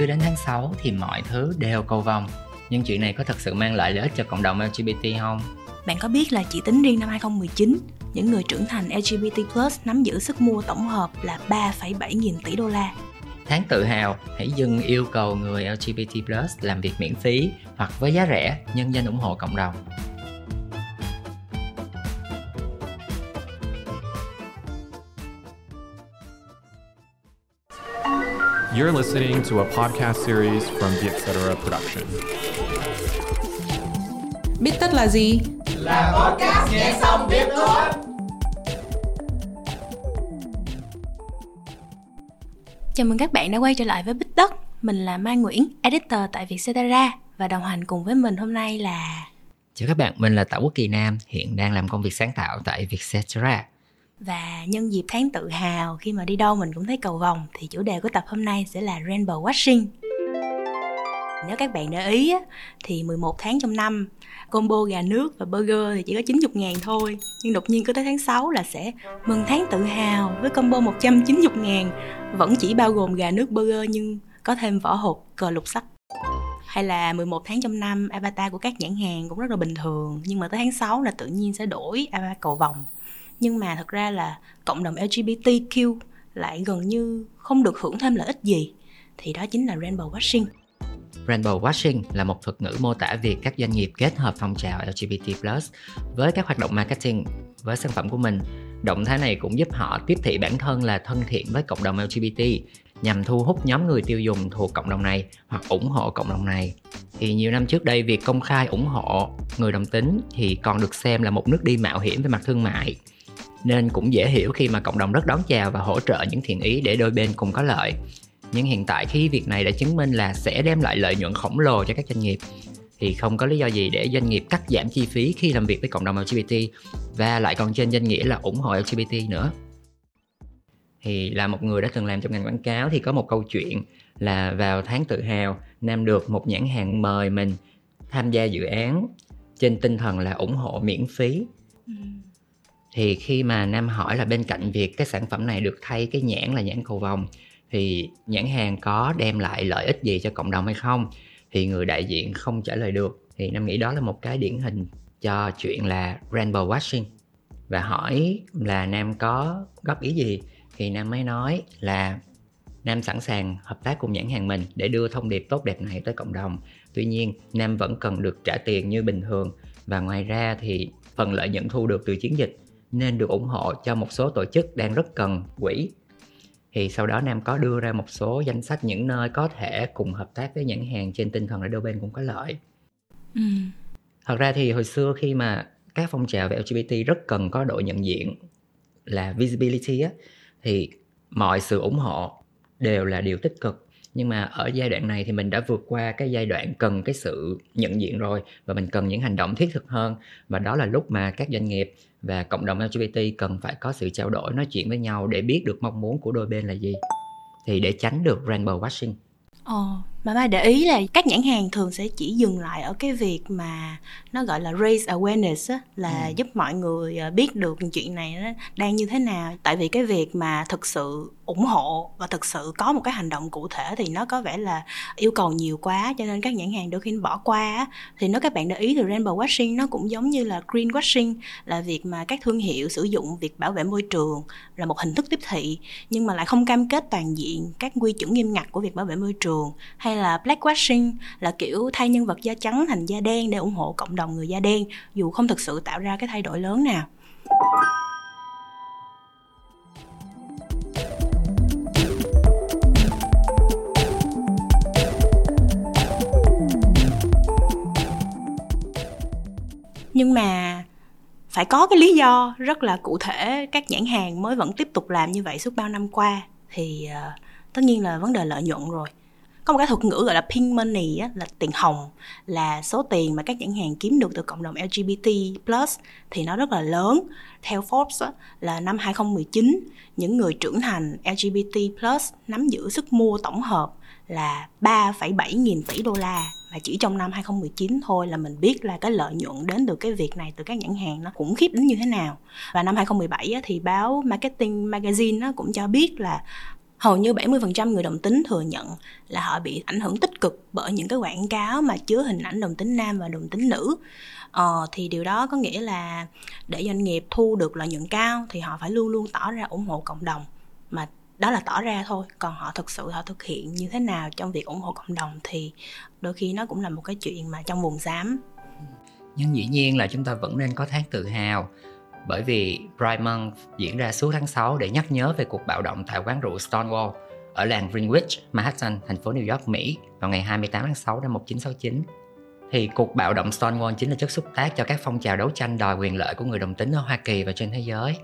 cứ đến tháng 6 thì mọi thứ đều cầu vòng nhưng chuyện này có thật sự mang lại lợi ích cho cộng đồng LGBT không? Bạn có biết là chỉ tính riêng năm 2019, những người trưởng thành LGBT+ nắm giữ sức mua tổng hợp là 3,7 nghìn tỷ đô la. Tháng tự hào, hãy dừng yêu cầu người LGBT+ làm việc miễn phí hoặc với giá rẻ nhân danh ủng hộ cộng đồng. You're listening to a podcast series from the Etc. Production. Biết tất là gì? Là podcast nghe xong biết thôi. Chào mừng các bạn đã quay trở lại với Bích Tất. Mình là Mai Nguyễn, editor tại Vietcetera và đồng hành cùng với mình hôm nay là Chào các bạn, mình là Tạ Quốc Kỳ Nam, hiện đang làm công việc sáng tạo tại Vietcetera. Và nhân dịp tháng tự hào, khi mà đi đâu mình cũng thấy cầu vòng thì chủ đề của tập hôm nay sẽ là Rainbow Washing. Nếu các bạn để ý thì 11 tháng trong năm, combo gà nước và burger thì chỉ có 90 ngàn thôi. Nhưng đột nhiên cứ tới tháng 6 là sẽ mừng tháng tự hào với combo 190 ngàn. Vẫn chỉ bao gồm gà nước, burger nhưng có thêm vỏ hộp cờ lục sắc. Hay là 11 tháng trong năm, avatar của các nhãn hàng cũng rất là bình thường, nhưng mà tới tháng 6 là tự nhiên sẽ đổi avatar cầu vòng nhưng mà thật ra là cộng đồng LGBTQ lại gần như không được hưởng thêm lợi ích gì thì đó chính là rainbow washing Rainbow Washing là một thuật ngữ mô tả việc các doanh nghiệp kết hợp phong trào LGBT+ với các hoạt động marketing với sản phẩm của mình. Động thái này cũng giúp họ tiếp thị bản thân là thân thiện với cộng đồng LGBT nhằm thu hút nhóm người tiêu dùng thuộc cộng đồng này hoặc ủng hộ cộng đồng này. Thì nhiều năm trước đây, việc công khai ủng hộ người đồng tính thì còn được xem là một nước đi mạo hiểm về mặt thương mại nên cũng dễ hiểu khi mà cộng đồng rất đón chào và hỗ trợ những thiện ý để đôi bên cùng có lợi. Nhưng hiện tại khi việc này đã chứng minh là sẽ đem lại lợi nhuận khổng lồ cho các doanh nghiệp, thì không có lý do gì để doanh nghiệp cắt giảm chi phí khi làm việc với cộng đồng LGBT và lại còn trên danh nghĩa là ủng hộ LGBT nữa. Thì là một người đã từng làm trong ngành quảng cáo thì có một câu chuyện là vào tháng tự hào, nam được một nhãn hàng mời mình tham gia dự án, trên tinh thần là ủng hộ miễn phí. Ừ thì khi mà nam hỏi là bên cạnh việc cái sản phẩm này được thay cái nhãn là nhãn cầu vồng, thì nhãn hàng có đem lại lợi ích gì cho cộng đồng hay không? Thì người đại diện không trả lời được. Thì nam nghĩ đó là một cái điển hình cho chuyện là rainbow washing. Và hỏi là nam có góp ý gì? Thì nam mới nói là nam sẵn sàng hợp tác cùng nhãn hàng mình để đưa thông điệp tốt đẹp này tới cộng đồng. Tuy nhiên, nam vẫn cần được trả tiền như bình thường. Và ngoài ra thì phần lợi nhuận thu được từ chiến dịch nên được ủng hộ cho một số tổ chức đang rất cần quỹ. Thì sau đó nam có đưa ra một số danh sách những nơi có thể cùng hợp tác với nhãn hàng trên tinh thần là đôi bên cũng có lợi. Ừ. thật ra thì hồi xưa khi mà các phong trào về lgbt rất cần có độ nhận diện là visibility á thì mọi sự ủng hộ đều là điều tích cực nhưng mà ở giai đoạn này thì mình đã vượt qua cái giai đoạn cần cái sự nhận diện rồi và mình cần những hành động thiết thực hơn. Và đó là lúc mà các doanh nghiệp và cộng đồng LGBT cần phải có sự trao đổi nói chuyện với nhau để biết được mong muốn của đôi bên là gì. Thì để tránh được rainbow washing. Ồ, mà ba để ý là các nhãn hàng thường sẽ chỉ dừng lại ở cái việc mà nó gọi là raise awareness á, là ừ. giúp mọi người ờ, biết được chuyện này nó đang như thế nào. Tại vì cái việc mà thực sự ủng hộ và thực sự có một cái hành động cụ thể thì nó có vẻ là yêu cầu nhiều quá cho nên các nhãn hàng đôi khi bỏ qua thì nếu các bạn để ý thì rainbow washing nó cũng giống như là green washing là việc mà các thương hiệu sử dụng việc bảo vệ môi trường là một hình thức tiếp thị nhưng mà lại không cam kết toàn diện các quy chuẩn nghiêm ngặt của việc bảo vệ môi trường hay hay là black washing là kiểu thay nhân vật da trắng thành da đen để ủng hộ cộng đồng người da đen dù không thực sự tạo ra cái thay đổi lớn nào. Nhưng mà phải có cái lý do rất là cụ thể các nhãn hàng mới vẫn tiếp tục làm như vậy suốt bao năm qua thì uh, tất nhiên là vấn đề lợi nhuận rồi có một cái thuật ngữ gọi là pink money á, là tiền hồng là số tiền mà các nhãn hàng kiếm được từ cộng đồng LGBT plus thì nó rất là lớn. Theo Forbes á, là năm 2019 những người trưởng thành LGBT plus nắm giữ sức mua tổng hợp là 3,7 nghìn tỷ đô la. Và chỉ trong năm 2019 thôi là mình biết là cái lợi nhuận đến từ cái việc này từ các nhãn hàng nó khủng khiếp đến như thế nào. Và năm 2017 thì báo Marketing Magazine nó cũng cho biết là hầu như 70% người đồng tính thừa nhận là họ bị ảnh hưởng tích cực bởi những cái quảng cáo mà chứa hình ảnh đồng tính nam và đồng tính nữ. Ờ, thì điều đó có nghĩa là để doanh nghiệp thu được lợi nhuận cao thì họ phải luôn luôn tỏ ra ủng hộ cộng đồng. Mà đó là tỏ ra thôi còn họ thực sự họ thực hiện như thế nào trong việc ủng hộ cộng đồng thì đôi khi nó cũng là một cái chuyện mà trong vùng xám. Nhưng dĩ nhiên là chúng ta vẫn nên có thác tự hào bởi vì Pride Month diễn ra suốt tháng 6 để nhắc nhớ về cuộc bạo động tại quán rượu Stonewall ở làng Greenwich, Manhattan, thành phố New York, Mỹ vào ngày 28 tháng 6 năm 1969. Thì cuộc bạo động Stonewall chính là chất xúc tác cho các phong trào đấu tranh đòi quyền lợi của người đồng tính ở Hoa Kỳ và trên thế giới.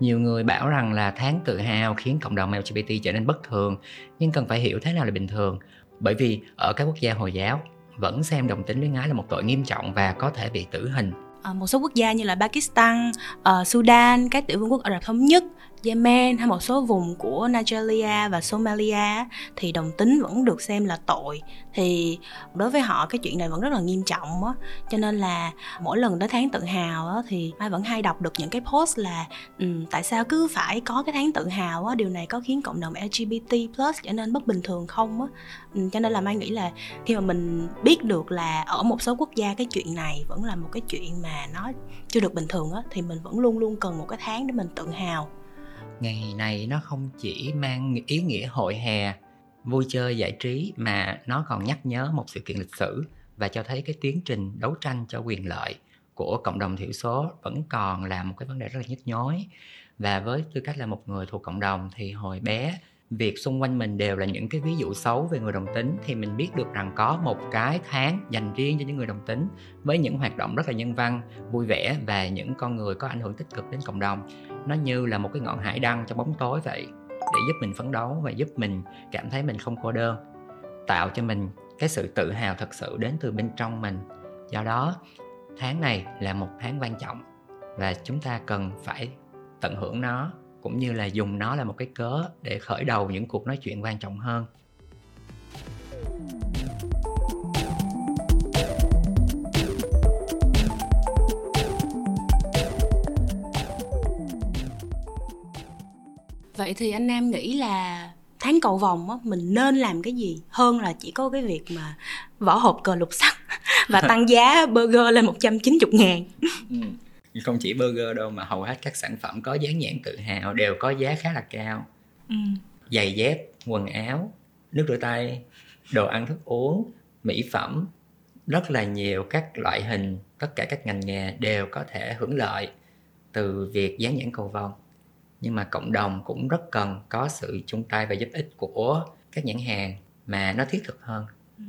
Nhiều người bảo rằng là tháng tự hào khiến cộng đồng LGBT trở nên bất thường, nhưng cần phải hiểu thế nào là bình thường. Bởi vì ở các quốc gia Hồi giáo vẫn xem đồng tính luyến ái là một tội nghiêm trọng và có thể bị tử hình À, một số quốc gia như là Pakistan, uh, Sudan, các tiểu vương quốc Ả Rập thống nhất Yemen hay một số vùng của Nigeria và Somalia thì đồng tính vẫn được xem là tội. Thì đối với họ cái chuyện này vẫn rất là nghiêm trọng á. Cho nên là mỗi lần tới tháng tự hào á thì mai vẫn hay đọc được những cái post là um, tại sao cứ phải có cái tháng tự hào á? Điều này có khiến cộng đồng LGBT plus trở nên bất bình thường không á? Um, cho nên là mai nghĩ là khi mà mình biết được là ở một số quốc gia cái chuyện này vẫn là một cái chuyện mà nó chưa được bình thường á thì mình vẫn luôn luôn cần một cái tháng để mình tự hào ngày này nó không chỉ mang ý nghĩa hội hè, vui chơi, giải trí, mà nó còn nhắc nhớ một sự kiện lịch sử và cho thấy cái tiến trình đấu tranh cho quyền lợi của cộng đồng thiểu số vẫn còn là một cái vấn đề rất là nhức nhối. Và với tư cách là một người thuộc cộng đồng thì hồi bé việc xung quanh mình đều là những cái ví dụ xấu về người đồng tính thì mình biết được rằng có một cái tháng dành riêng cho những người đồng tính với những hoạt động rất là nhân văn, vui vẻ và những con người có ảnh hưởng tích cực đến cộng đồng. Nó như là một cái ngọn hải đăng trong bóng tối vậy, để giúp mình phấn đấu và giúp mình cảm thấy mình không cô đơn, tạo cho mình cái sự tự hào thật sự đến từ bên trong mình. Do đó, tháng này là một tháng quan trọng và chúng ta cần phải tận hưởng nó cũng như là dùng nó là một cái cớ để khởi đầu những cuộc nói chuyện quan trọng hơn vậy thì anh nam nghĩ là tháng cầu vòng á mình nên làm cái gì hơn là chỉ có cái việc mà vỏ hộp cờ lục sắt và tăng giá burger lên 190 ngàn ừ. Không chỉ burger đâu mà hầu hết các sản phẩm có dán nhãn tự hào đều có giá khá là cao. Ừ. giày dép quần áo nước rửa tay đồ ăn thức uống mỹ phẩm rất là nhiều các loại hình tất cả các ngành nghề đều có thể hưởng lợi từ việc dán nhãn cầu vồng. Nhưng mà cộng đồng cũng rất cần có sự chung tay và giúp ích của các nhãn hàng mà nó thiết thực hơn. Ừ.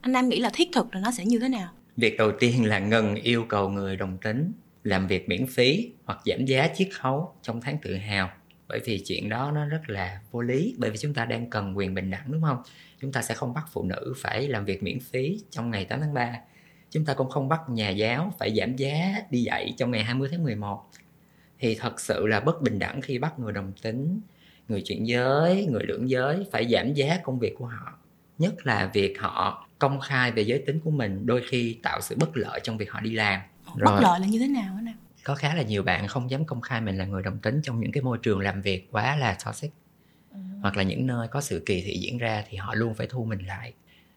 anh nam nghĩ là thiết thực là nó sẽ như thế nào? Việc đầu tiên là ngừng yêu cầu người đồng tính làm việc miễn phí hoặc giảm giá chiết khấu trong tháng tự hào. Bởi vì chuyện đó nó rất là vô lý, bởi vì chúng ta đang cần quyền bình đẳng, đúng không? Chúng ta sẽ không bắt phụ nữ phải làm việc miễn phí trong ngày 8 tháng 3 chúng ta cũng không bắt nhà giáo phải giảm giá đi dạy trong ngày 20 tháng 11 thì thật sự là bất bình đẳng khi bắt người đồng tính, người chuyển giới, người lưỡng giới phải giảm giá công việc của họ. Nhất là việc họ công khai về giới tính của mình, đôi khi tạo sự bất lợi trong việc họ đi làm. Rồi, bất lợi là như thế nào nè có khá là nhiều bạn không dám công khai mình là người đồng tính trong những cái môi trường làm việc quá là toxic. Ừ. hoặc là những nơi có sự kỳ thị diễn ra thì họ luôn phải thu mình lại.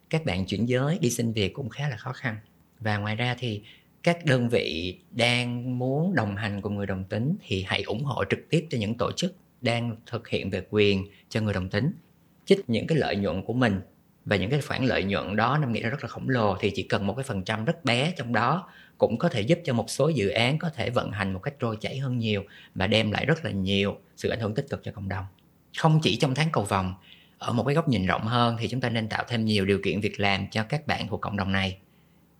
Các bạn chuyển giới đi xin việc cũng khá là khó khăn. Và ngoài ra thì các đơn vị đang muốn đồng hành cùng người đồng tính thì hãy ủng hộ trực tiếp cho những tổ chức đang thực hiện về quyền cho người đồng tính. Chích những cái lợi nhuận của mình và những cái khoản lợi nhuận đó nam nghĩ là rất là khổng lồ. Thì chỉ cần một cái phần trăm rất bé trong đó cũng có thể giúp cho một số dự án có thể vận hành một cách trôi chảy hơn nhiều và đem lại rất là nhiều sự ảnh hưởng tích cực cho cộng đồng. Không chỉ trong tháng cầu vòng ở một cái góc nhìn rộng hơn thì chúng ta nên tạo thêm nhiều điều kiện việc làm cho các bạn thuộc cộng đồng này.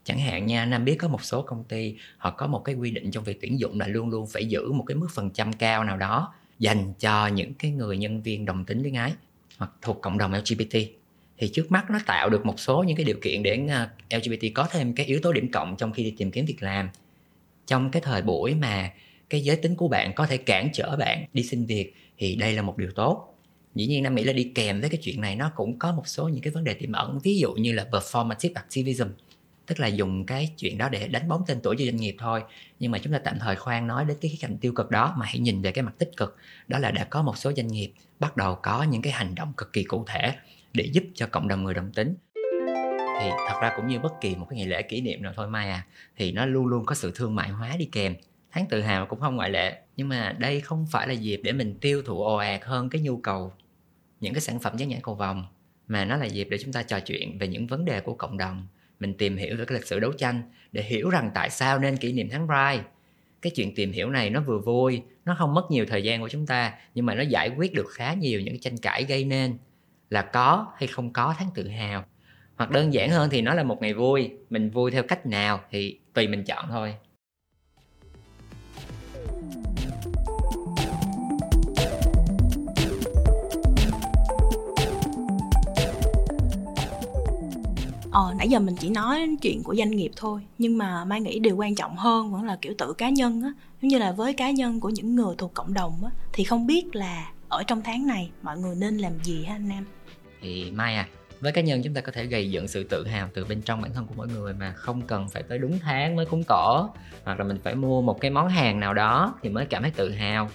Chẳng hạn nha, nam biết có một số công ty, họ có một cái quy định trong việc tuyển dụng là luôn luôn phải giữ một cái mức phần trăm cao nào đó dành cho những cái người nhân viên đồng tính luyến ái hoặc thuộc cộng đồng LGBT thì trước mắt nó tạo được một số những cái điều kiện để à, LGBT có thêm cái yếu tố điểm cộng trong khi đi tìm kiếm việc làm. Trong cái thời buổi mà cái giới tính của bạn có thể cản trở bạn đi xin việc thì đây là một điều tốt. Dĩ nhiên nam Mỹ là đi kèm với cái chuyện này, nó cũng có một số những cái vấn đề tiềm ẩn, ví dụ như là performative activism, tức là dùng cái chuyện đó để đánh bóng tên tuổi cho doanh nghiệp thôi. Nhưng mà chúng ta tạm thời khoan nói đến cái khía cạnh tiêu cực đó, mà hãy nhìn về cái mặt tích cực, đó là đã có một số doanh nghiệp bắt đầu có những cái hành động cực kỳ cụ thể để giúp cho cộng đồng người đồng tính. Thì thật ra cũng như bất kỳ một cái ngày lễ kỷ niệm nào thôi, mai à thì nó luôn luôn có sự thương mại hóa đi kèm. Tháng tự hào cũng không ngoại lệ, nhưng mà đây không phải là dịp để mình tiêu thụ ồ ạt hơn cái nhu cầu, những cái sản phẩm dán nhãn cầu vòng, mà nó là dịp để chúng ta trò chuyện về những vấn đề của cộng đồng. Mình tìm hiểu về cái lịch sử đấu tranh để hiểu rằng tại sao nên kỷ niệm tháng Pride. Cái chuyện tìm hiểu này nó vừa vui, nó không mất nhiều thời gian của chúng ta, nhưng mà nó giải quyết được khá nhiều những tranh cãi gây nên là có hay không có tháng tự hào. Hoặc đơn giản hơn thì nó là một ngày vui mình vui theo cách nào thì tùy mình chọn thôi. Ờ, nãy giờ mình chỉ nói chuyện của doanh nghiệp thôi nhưng mà mai nghĩ điều quan trọng hơn vẫn là kiểu tự cá nhân á. Giống như là với cá nhân của những người thuộc cộng đồng á thì không biết là ở trong tháng này mọi người nên làm gì ha anh Nam? Thì mai à với cá nhân chúng ta có thể gây dựng sự tự hào từ bên trong bản thân của mỗi người mà không cần phải tới đúng tháng mới cúng cỏ, hoặc là mình phải mua một cái món hàng nào đó thì mới cảm thấy tự hào.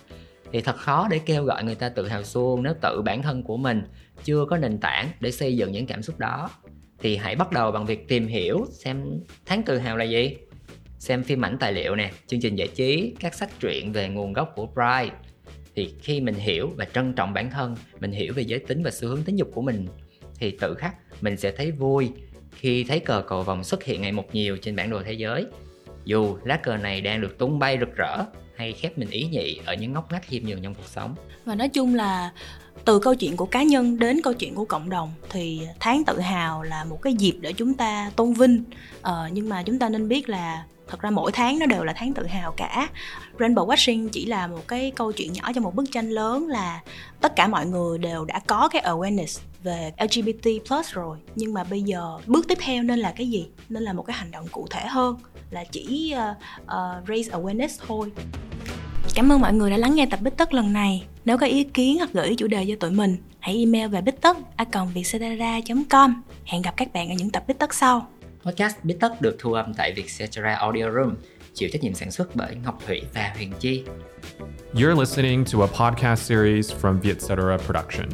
Thì thật khó để kêu gọi người ta tự hào xuông nếu tự bản thân của mình chưa có nền tảng để xây dựng những cảm xúc đó. Thì hãy bắt đầu bằng việc tìm hiểu xem tháng tự hào là gì, xem phim ảnh tài liệu nè, chương trình giải trí, các sách truyện về nguồn gốc của Pride thì khi mình hiểu và trân trọng bản thân mình hiểu về giới tính và xu hướng tính dục của mình thì tự khắc mình sẽ thấy vui khi thấy cờ cầu vòng xuất hiện ngày một nhiều trên bản đồ thế giới. Dù lá cờ này đang được tung bay rực rỡ hay khép mình ý nhị ở những ngóc ngách khiêm nhường trong cuộc sống. Và nói chung là từ câu chuyện của cá nhân đến câu chuyện của cộng đồng thì tháng tự hào là một cái dịp để chúng ta tôn vinh. Ờ, nhưng mà chúng ta nên biết là thật ra mỗi tháng nó đều là tháng tự hào cả. Rainbow washing chỉ là một cái câu chuyện nhỏ cho một bức tranh lớn là tất cả mọi người đều đã có cái awareness về lgbt plus rồi. Nhưng mà bây giờ bước tiếp theo nên là cái gì? Nên là một cái hành động cụ thể hơn là chỉ uh, uh, raise awareness thôi. Cảm ơn mọi người đã lắng nghe tập Bích Tất lần này. Nếu có ý kiến hoặc gửi chủ đề cho tụi mình, hãy email về bích tất a com. Hẹn gặp các bạn ở những tập Bích Tất sau. Podcast Bít Tất được thu âm tại Vietcetera Audio Room, chịu trách nhiệm sản xuất bởi Ngọc Thủy và Huyền Chi. You're listening to a podcast series from Vietcetera Production.